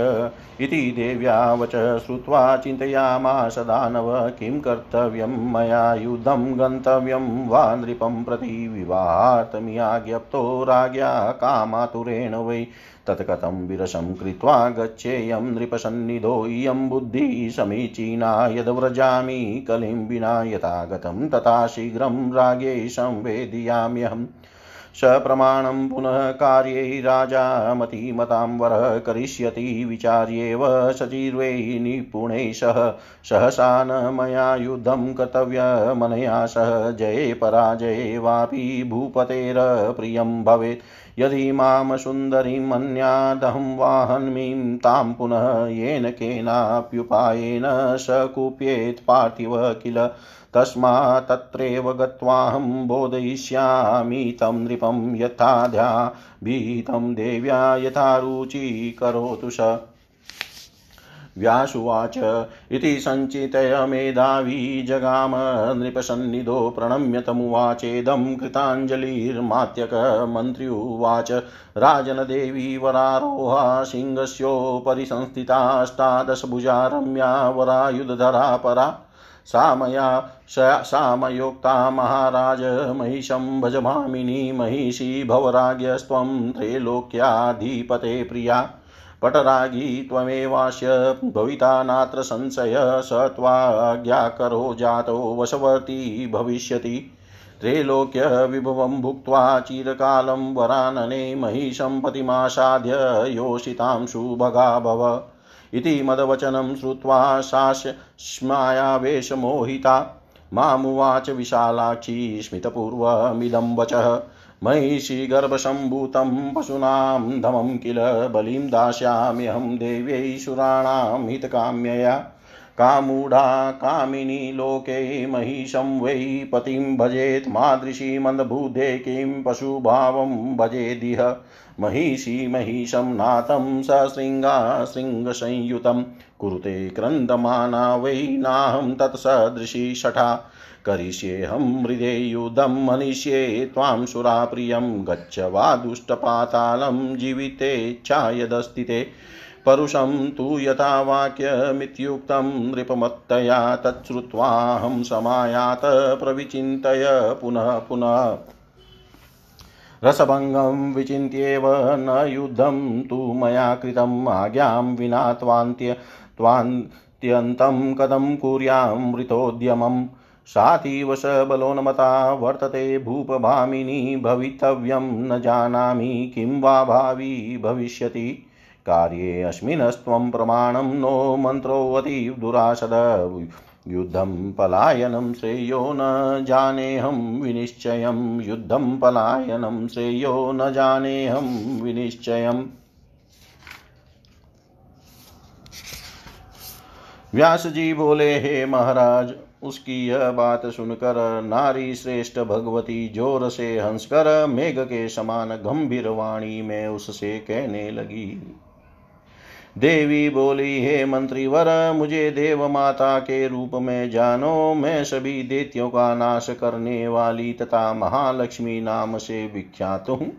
इति देव्या वच श्रुत्वा चिन्तयामास दानव किं कर्तव्यं मया युद्धं गन्तव्यं वा नृपं प्रति विवाहार्थमियाज्ञप्तो राज्ञा कामातुरेण वै तत्कथं विरसं कृत्वा गच्छेयं नृपसन्निधो इयं बुद्धिः समीचीना यद्व्रजामि कलिं विना यथा गतं तथा शीघ्रं राज्ञै संवेदयाम्यहम् सप्रमाणं पुनः कार्यै राजा मतिमतां वरः करिष्यति विचार्येव निपुणैः सह सहसा न मया युद्धं कर्तव्यमनया सह जये पराजये वापि भूपतेरप्रियं भवेत्। यदि माँ सुन्दरीम् अन्यादहं वाहन्मीं, तां पुनः येन केनाप्युपायेन स कुप्येत् पार्थिव किल। तस्मात् तत्रैव गत्वाहं बोधयिष्यामि तं नृपं यथाध्या भीतं देव्या यथा रुचि करोतु स। व्यासुवाच, इति सञ्चितय मेधावी जगाम नृपसन्निधो प्रणम्य तमुवाचेदं कृताञ्जलिर्मात्यकमन्त्र्युवाच। राजनदेवी वरारोहा सिंहस्योपरि संस्थिताष्टादशभुजा रम्या वरायुधधरा परा सा मया सामयोक्ता महाराज महिषं भजभामिनी महिषी भवराज्ञस्त्वं त्रैलोक्याधिपते प्रिया। पटरागी त्वमेवास्य भविता नात्र संशय स त्वाज्ञाकरो जातो वशवर्ती भविष्यति। त्रैलोक्यविभवं भुक्त्वा चिरकालं वरानने महिषं पतिमासाद्य योषितांशु भगा भव। इति मदवचनं श्रुत्वा सास्मायावेशमोहिता मामुवाच विशालाक्षी स्मितपूर्वमिदं वचः। महिषी गर्भसम्भूतं पशूनां धमं किल बलिं दास्याम्यहं देव्यै सुराणां हितकाम्यया। कामूढा कामिनी लोके महिषं वै पतिं भजेत् मादृशी मन्दबुद्धे किं पशुभावं भजेदिह। महिषी महिषं सशृङ्गा शृङ्गसंयुतं। कुरुते क्रन्दमाना वै नाहं तत्सदृशी शठा। करिष्येऽहं हृदे युधं, मनिष्ये त्वां सुराप्रियं गच्छ वा दुष्टपातालं जीवितेच्छा यदस्ति ते। परुषं तु यथा वाक्यमित्युक्तं, नृपमत्तया तच्छ्रुत्वाहं समायात प्रविचिन्तय पुनः पुनः। रसभङ्गं विचिन्त्येव न युद्धं तु मया कृतम् आज्ञां विना त्वान्त्य त्वान्त्यन्तं कथं कुर्यां मृतोद्यमम्। सातीव स बलोन्मता वर्तते भूपभामिनी भवितव्यं न जानामि किं वा भावी भविष्यति। कार्ये अस्मिन्स्त्वं प्रमाणं नो मन्त्रोऽतीव दुरासद। युद्धं पलायनं श्रेयो न जानेऽहं विनिश्चयं। युद्धं पलायनं श्रेयो न जानेऽहं विनिश्चयम् व्यास जी बोले, हे महाराज, उसकी यह बात सुनकर नारी श्रेष्ठ भगवती ज़ोर से हंसकर मेघ के समान गंभीर वाणी में उससे कहने लगी। देवी बोली, हे मंत्रीवर, मुझे देव माता के रूप में जानो। मैं सभी देत्यों का नाश करने वाली तथा महालक्ष्मी नाम से विख्यात हूँ।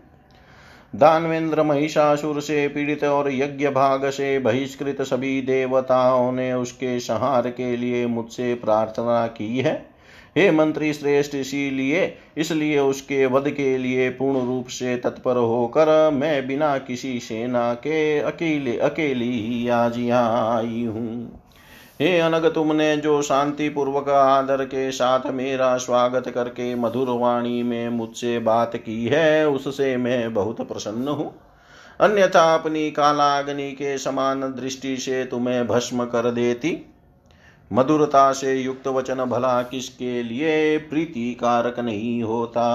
दानवेंद्र महिषासुर से पीड़ित और यज्ञ भाग से बहिष्कृत सभी देवताओं ने उसके संहार के लिए मुझसे प्रार्थना की है। हे मंत्री श्रेष्ठ, इसीलिए, इसलिए उसके वध के लिए पूर्ण रूप से तत्पर होकर मैं बिना किसी सेना के अकेले, अकेली ही आज यहाँ आई हूँ। हे अनग, तुमने जो शांति पूर्वक आदर के साथ मेरा स्वागत करके मधुर वाणी में मुझसे बात की है, उससे मैं बहुत प्रसन्न हूँ। अन्यथा अपनी कालाग्नि के समान दृष्टि से तुम्हें भस्म कर देती। मधुरता से युक्त वचन भला किसके लिए प्रीति कारक नहीं होता।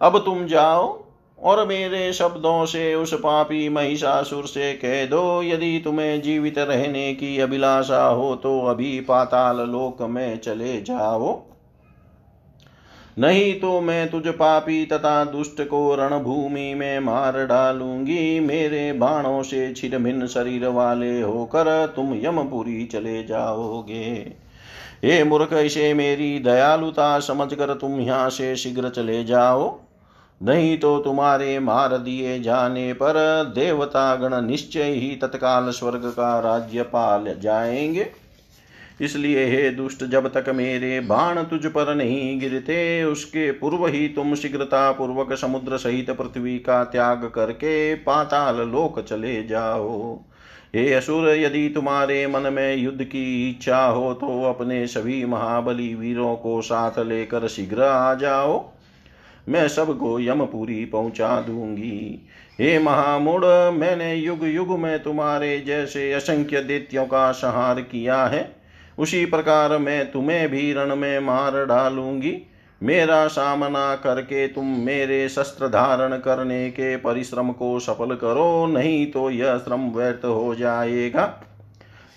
अब तुम जाओ और मेरे शब्दों से उस पापी महिषासुर से कह दो, यदि तुम्हें जीवित रहने की अभिलाषा हो तो अभी पाताल लोक में चले जाओ। नहीं तो मैं तुझ पापी तथा दुष्ट को रणभूमि में मार डालूँगी। मेरे बाणों से छिन्न शरीर वाले होकर तुम यमपुरी चले जाओगे। हे मूर्ख, इसे मेरी दयालुता समझकर तुम यहाँ से शीघ्र चले जाओ। नहीं तो तुम्हारे मार दिए जाने पर देवता गण निश्चय ही तत्काल स्वर्ग का राज्य पाल जाएँगे। इसलिए हे दुष्ट, जब तक मेरे बाण तुझ पर नहीं गिरते, उसके पूर्व ही तुम शीघ्रता पूर्वक समुद्र सहित पृथ्वी का त्याग करके पाताल लोक चले जाओ। हे असुर, यदि तुम्हारे मन में युद्ध की इच्छा हो तो अपने सभी महाबली वीरों को साथ लेकर शीघ्र आ जाओ। मैं सबको यमपुरी पहुँचा दूँगी। हे महामूढ़, मैंने युग युग में तुम्हारे जैसे असंख्य दैत्यों का संहार किया है। उसी प्रकार मैं तुम्हें भी रण में मार डालूँगी। मेरा सामना करके तुम मेरे शस्त्र धारण करने के परिश्रम को सफल करो, नहीं तो यह श्रम व्यर्थ हो जाएगा।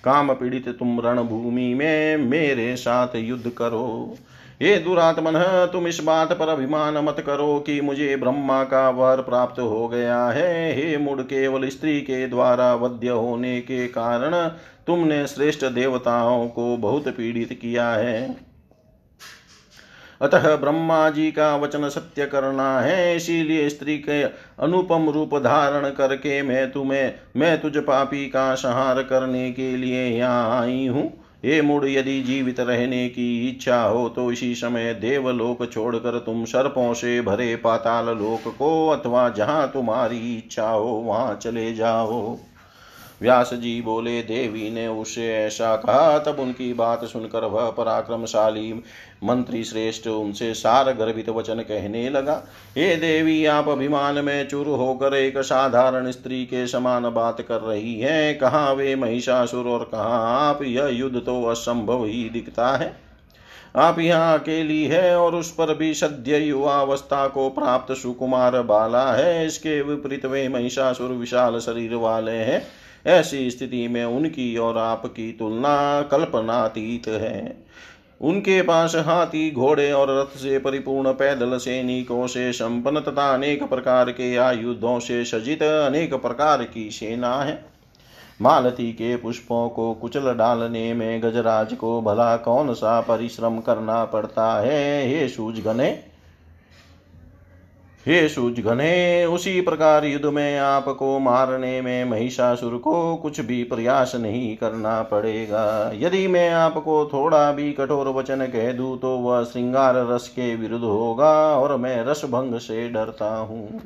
काम पीड़ित तुम रणभूमि में मेरे साथ युद्ध करो। हे दुरात्मन, तुम इस बात पर अभिमान मत करो कि मुझे ब्रह्मा का वर प्राप्त हो गया है। हे मुड़ केवल स्त्री के द्वारा वध्य होने के कारण तुमने श्रेष्ठ देवताओं को बहुत पीड़ित किया है। अतः ब्रह्मा जी का वचन सत्य करना है, इसीलिए स्त्री के अनुपम रूप धारण करके मैं तुम्हें, मैं तुझ पापी का संहार करने के लिए यहाँ आई हूँ। हे मूड, यदि जीवित रहने की इच्छा हो तो इसी समय देवलोक छोड़कर तुम सर्पों से भरे पाताल लोक को अथवा जहाँ तुम्हारी इच्छा हो, वहाँ चले जाओ। व्यास जी बोले, देवी ने उसे ऐसा कहा, तब उनकी बात सुनकर वह पराक्रमशाली मंत्री श्रेष्ठ उनसे सार गर्भित वचन कहने लगा। हे देवी, आप अभिमान में चुर होकर एक साधारण स्त्री के समान बात कर रही हैं। कहाँ वे महिषासुर और कहाँ आप? यह युद्ध तो असंभव ही दिखता है। आप यहाँ अकेली है और उस पर भी सद्य युवावस्था को प्राप्त सुकुमार बाला है। इसके विपरीत वे महिषासुर विशाल शरीर वाले हैं। ऐसी स्थिति में उनकी और आपकी तुलना कल्पनातीत है। उनके पास हाथी, घोड़े और रथ से परिपूर्ण पैदल सैनिकों से संपन्न तथा अनेक प्रकार के आयुधों से सजित अनेक प्रकार की सेना है। मालती के पुष्पों को कुचल डालने में गजराज को भला कौन सा परिश्रम करना पड़ता है, हे सूझ गने हे सूज घने, उसी प्रकार युद्ध में आपको मारने में महिषासुर को कुछ भी प्रयास नहीं करना पड़ेगा। यदि मैं आपको थोड़ा भी कठोर वचन कह दूँ तो वह श्रृंगार रस के विरुद्ध होगा और मैं रस भंग से डरता हूँ।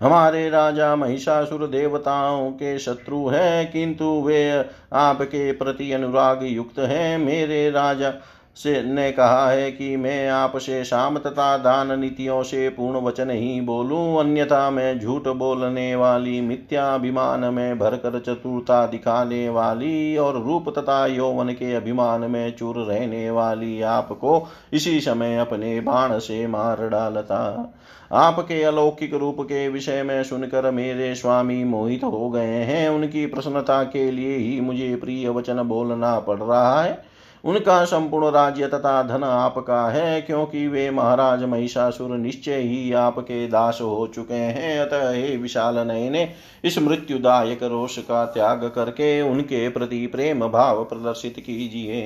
हमारे राजा महिषासुर देवताओं के शत्रु हैं, किंतु वे आपके प्रति अनुराग युक्त हैं। मेरे राजा से ने कहा है कि मैं आपसे शाम तथा दान नीतियों से पूर्ण वचन ही बोलूँ, अन्यथा मैं झूठ बोलने वाली, मिथ्याभिमान में भरकर चतुरता दिखाने वाली और रूप तथा यौवन के अभिमान में चूर रहने वाली आपको इसी समय अपने बाण से मार डालता। आपके अलौकिक रूप के विषय में सुनकर मेरे स्वामी मोहित हो गए हैं। उनकी प्रसन्नता के लिए ही मुझे प्रिय वचन बोलना पड़ रहा है। उनका संपूर्ण राज्य तथा धन आपका है, क्योंकि वे महाराज महिषासुर निश्चय ही आपके दास हो चुके हैं। अतः हे विशाल नयने, इस मृत्युदायक रोष का त्याग करके उनके प्रति प्रेम भाव प्रदर्शित कीजिए।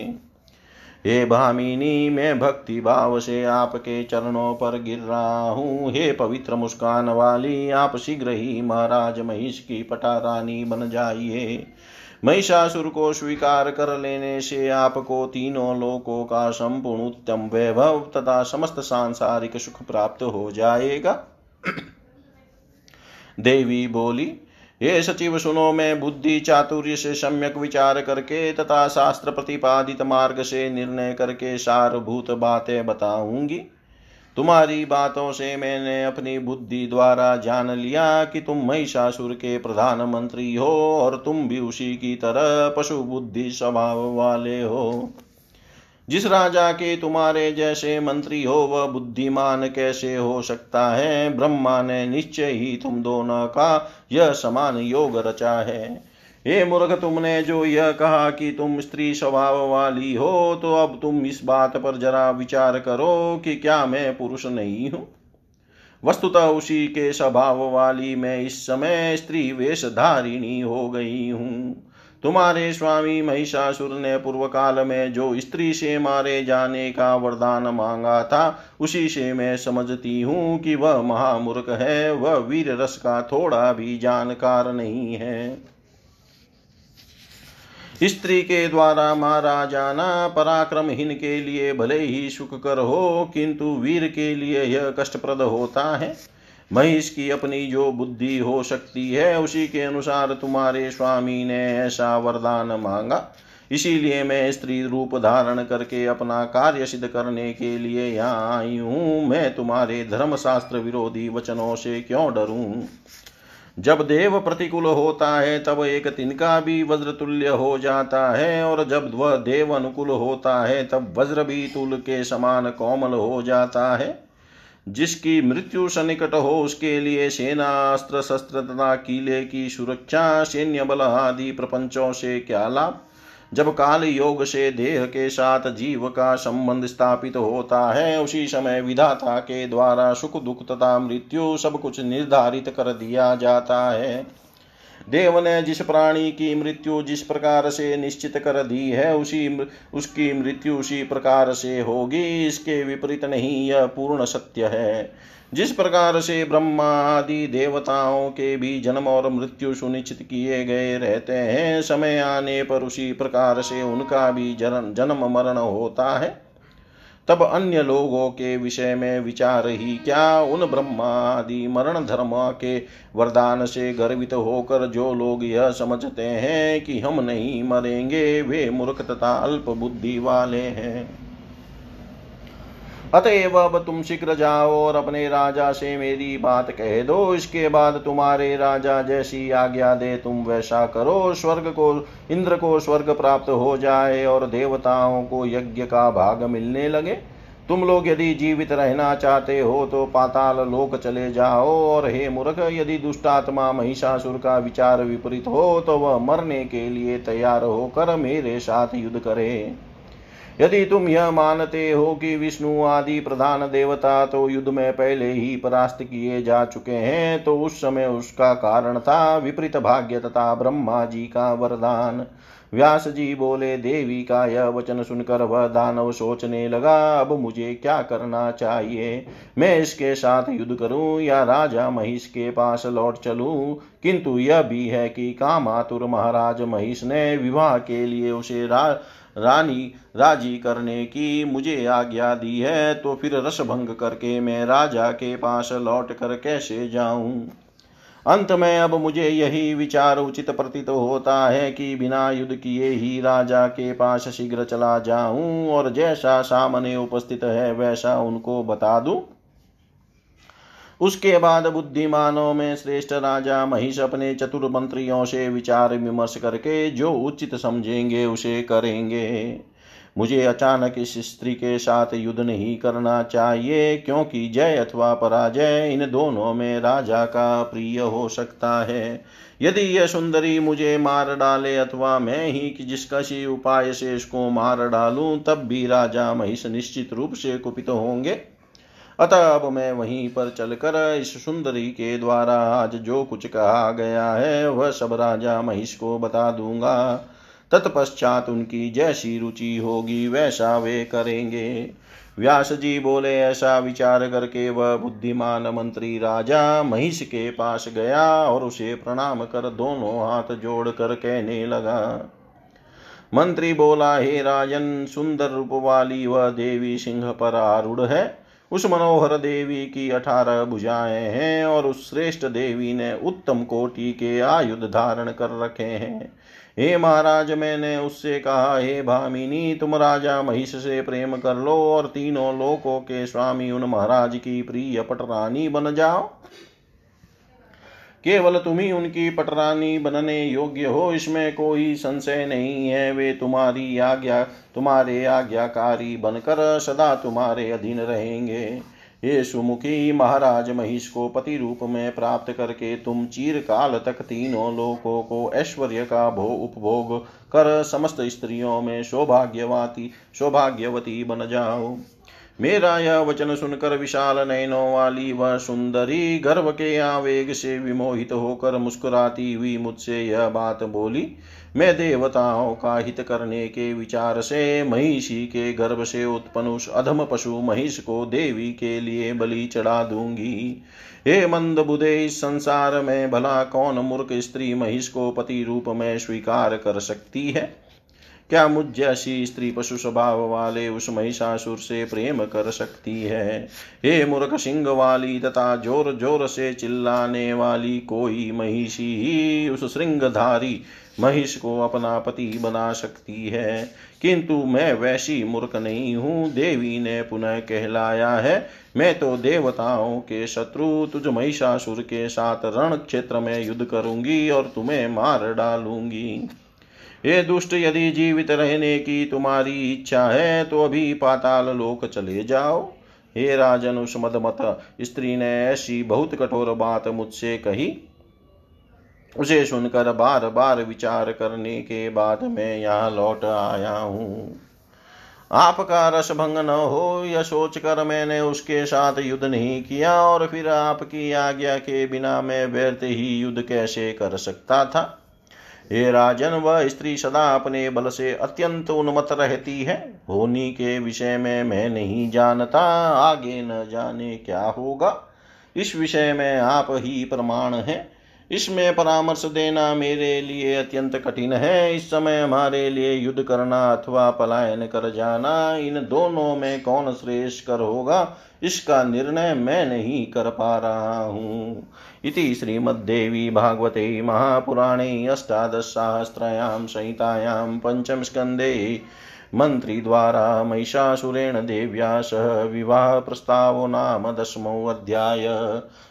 हे भामिनी, मैं भक्ति भाव से आपके चरणों पर गिर रहा हूँ। हे पवित्र मुस्कान वाली, आप शीघ्र ही महाराज महिष की पटा रानी बन जाइए। महिषासुर को स्वीकार कर लेने से आपको तीनों लोकों का संपूर्ण उत्तम वैभव तथा समस्त सांसारिक सुख प्राप्त हो जाएगा। देवी बोली ये सचिव, सुनो, मैं बुद्धि चातुर्य से सम्यक विचार करके तथा शास्त्र प्रतिपादित मार्ग से निर्णय करके सारभूत बातें बताऊँगी। तुम्हारी बातों से मैंने अपनी बुद्धि द्वारा जान लिया कि तुम महिषासुर के प्रधानमंत्री हो और तुम भी उसी की तरह पशु बुद्धि स्वभाव वाले हो। जिस राजा के तुम्हारे जैसे मंत्री हो, वह बुद्धिमान कैसे हो सकता है? ब्रह्मा ने निश्चय ही तुम दोनों का यह समान योग रचा है। हे मूर्ख, तुमने जो यह कहा कि तुम स्त्री स्वभाव वाली हो तो अब तुम इस बात पर जरा विचार करो कि क्या मैं पुरुष नहीं हूँ। वस्तुतः उसी के स्वभाव वाली मैं इस समय स्त्री वेशधारिणी हो गई हूँ। तुम्हारे स्वामी महिषासुर ने पूर्व काल में जो स्त्री से मारे जाने का वरदान मांगा था, उसी से मैं समझती हूँ कि वह महामूर्ख है, वह वीर रस का थोड़ा भी जानकार नहीं है। स्त्री के द्वारा मारा जाना पराक्रमहीन के लिए भले ही सुखकर हो, किंतु वीर के लिए यह कष्टप्रद होता है। महिष की अपनी जो बुद्धि हो सकती है, उसी के अनुसार तुम्हारे स्वामी ने ऐसा वरदान मांगा। इसीलिए मैं स्त्री रूप धारण करके अपना कार्य सिद्ध करने के लिए यहाँ आई हूँ। मैं तुम्हारे धर्मशास्त्र विरोधी वचनों से क्यों डरूं? जब देव प्रतिकूल होता है, तब एक तिनका भी वज्र तुल्य हो जाता है, और जब वह देव अनुकूल होता है, तब वज्र भी तुल के समान कोमल हो जाता है। जिसकी मृत्यु सनिकट हो, उसके लिए सेना अस्त्र शस्त्र तथा किले की सुरक्षा, सैन्य बल आदि प्रपंचों से क्या लाभ? जब काल योग से देह के साथ जीव का संबंध स्थापित होता है, उसी समय विधाता के द्वारा सुख दुख तथा मृत्यु सब कुछ निर्धारित कर दिया जाता है। देव ने जिस प्राणी की मृत्यु जिस प्रकार से निश्चित कर दी है, उसी उसकी मृत्यु उसी प्रकार से होगी, इसके विपरीत नहीं, यह पूर्ण सत्य है। जिस प्रकार से ब्रह्मा आदि देवताओं के भी जन्म और मृत्यु सुनिश्चित किए गए रहते हैं, समय आने पर उसी प्रकार से उनका भी जन्म मरण होता है। तब अन्य लोगों के विषय में विचार ही क्या उन ब्रह्मादि मरण धर्म के वरदान से गर्वित होकर जो लोग यह समझते हैं कि हम नहीं मरेंगे, वे मूर्ख तथा अल्प बुद्धि वाले हैं। अतएव अब तुम शीघ्र जाओ और अपने राजा से मेरी बात कह दो। इसके बाद तुम्हारे राजा जैसी आज्ञा दे तुम वैसा करो। स्वर्ग को, इंद्र को स्वर्ग प्राप्त हो जाए और देवताओं को यज्ञ का भाग मिलने लगे। तुम लोग यदि जीवित रहना चाहते हो तो पाताल लोक चले जाओ और हे मूर्ख, यदि दुष्टात्मा महिषासुर का विचार विपरीत हो तो वह मरने के लिए तैयार होकर मेरे साथ युद्ध करे। यदि तुम यह मानते हो कि विष्णु आदि प्रधान देवता तो युद्ध में पहले ही परास्त किए जा चुके हैं तो उस समय उसका कारण था विपरीत भाग्य तथा ब्रह्मा जी का वरदान। व्यास जी बोले, देवी का यह वचन सुनकर वह दानव सोचने लगा, अब मुझे क्या करना चाहिए? मैं इसके साथ युद्ध करूँ या राजा महिष के पास लौट चलूँ? किंतु यह भी है कि कामातुर महाराज महिष ने विवाह के लिए उसे रा रानी राज़ी करने की मुझे आज्ञा दी है तो फिर रस भंग करके मैं राजा के पास लौट कर कैसे जाऊँ? अंत में अब मुझे यही विचार उचित प्रतीत होता है कि बिना युद्ध किए ही राजा के पास शीघ्र चला जाऊँ, और जैसा सामने उपस्थित है वैसा उनको बता दूँ। उसके बाद बुद्धिमानों में श्रेष्ठ राजा महिष अपने चतुर मंत्रियों से विचार विमर्श करके जो उचित समझेंगे उसे करेंगे। मुझे अचानक इस स्त्री के साथ युद्ध नहीं करना चाहिए, क्योंकि जय अथवा पराजय इन दोनों में राजा का प्रिय हो सकता है। यदि यह सुंदरी मुझे मार डाले अथवा मैं ही जिस किसी उपाय से इसको मार डालूं, तब भी राजा महिष निश्चित रूप से कुपित होंगे। अतः अब मैं वहीं पर चलकर इस सुंदरी के द्वारा आज जो कुछ कहा गया है, वह सब राजा महिष को बता दूँगा। तत्पश्चात उनकी जैसी रुचि होगी, वैसा वे करेंगे। व्यास जी बोले, ऐसा विचार करके वह बुद्धिमान मंत्री राजा महिष के पास गया और उसे प्रणाम कर दोनों हाथ जोड़ कर कहने लगा। मंत्री बोला, हे राजन, सुंदर रूप वाली वह देवी सिंह पर आरूढ़ है। उस मनोहर देवी की अठारह भुजाएँ हैं और उस श्रेष्ठ देवी ने उत्तम कोटि के आयुध धारण कर रखे हैं। हे महाराज, मैंने उससे कहा, हे भामिनी, तुम राजा महिष से प्रेम कर लो और तीनों लोकों के स्वामी उन महाराज की प्रिय पटरानी बन जाओ। केवल तुम ही उनकी पटरानी बनने योग्य हो, इसमें कोई संशय नहीं है। वे तुम्हारी आज्ञा, तुम्हारे आज्ञाकारी बनकर सदा तुम्हारे अधीन रहेंगे। ये सुमुखी महाराज महिष को पति रूप में प्राप्त करके तुम चीर काल तक तीनों लोकों को ऐश्वर्य का भो, उपभोग कर समस्त स्त्रियों में सौभाग्यवाती, सौभाग्यवती बन जाओ। मेरा यह वचन सुनकर विशाल नयनों वाली वह सुंदरी गर्भ के आवेग से विमोहित होकर मुस्कुराती हुई मुझसे यह बात बोली, मैं देवताओं का हित करने के विचार से महिषी के गर्भ से उत्पन्न उस अधम पशु महिष को देवी के लिए बलि चढ़ा दूँगी। हे मंद बुधे इस संसार में भला कौन मूर्ख स्त्री महिष को पति रूप में स्वीकार कर सकती है? क्या मुझ जैसी स्त्री पशु स्वभाव वाले उस महिषासुर से प्रेम कर सकती है? हे मूर्ख सिंह वाली तथा ज़ोर ज़ोर से चिल्लाने वाली कोई महिषी ही उस श्रृंगधारी महिष को अपना पति बना सकती है। किंतु मैं वैसी मूर्ख नहीं हूँ। देवी ने पुनः कहलाया है। मैं तो देवताओं के शत्रु, तुझ महिषासुर के साथ रण क्षेत्र में युद्ध करूँगी और तुम्हें मार डालूँगी। हे दुष्ट, यदि जीवित रहने की तुम्हारी इच्छा है तो अभी पाताल लोक चले जाओ। हे राजन, उस मदमत स्त्री ने ऐसी बहुत कठोर बात मुझसे कही। उसे सुनकर बार बार विचार करने के बाद मैं यहाँ लौट आया हूँ। आपका रस भंग न हो, यह सोचकर मैंने उसके साथ युद्ध नहीं किया, और फिर आपकी आज्ञा के बिना मैं व्यर्थ ही युद्ध कैसे कर सकता था? हे राजन, वह स्त्री सदा अपने बल से अत्यंत उन्मत रहती है। होनी के विषय में मैं नहीं जानता, आगे न जाने क्या होगा। इस विषय में आप ही प्रमाण है। इसमें परामर्श देना मेरे लिए अत्यंत कठिन है। इस समय हमारे लिए युद्ध करना अथवा पलायन कर जाना, इन दोनों में कौन श्रेष्ठ कर होगा, इसका निर्णय मैं नहीं कर पा रहा हूँ। इति श्रीमद्देवी भागवते महापुराणे अष्टादशसाहस्रयां संहितायां, पञ्चमस्कन्धे मन्त्रिद्वारा महिषासुरेण देव्या सह विवाहप्रस्तावो नाम दशमोऽध्याय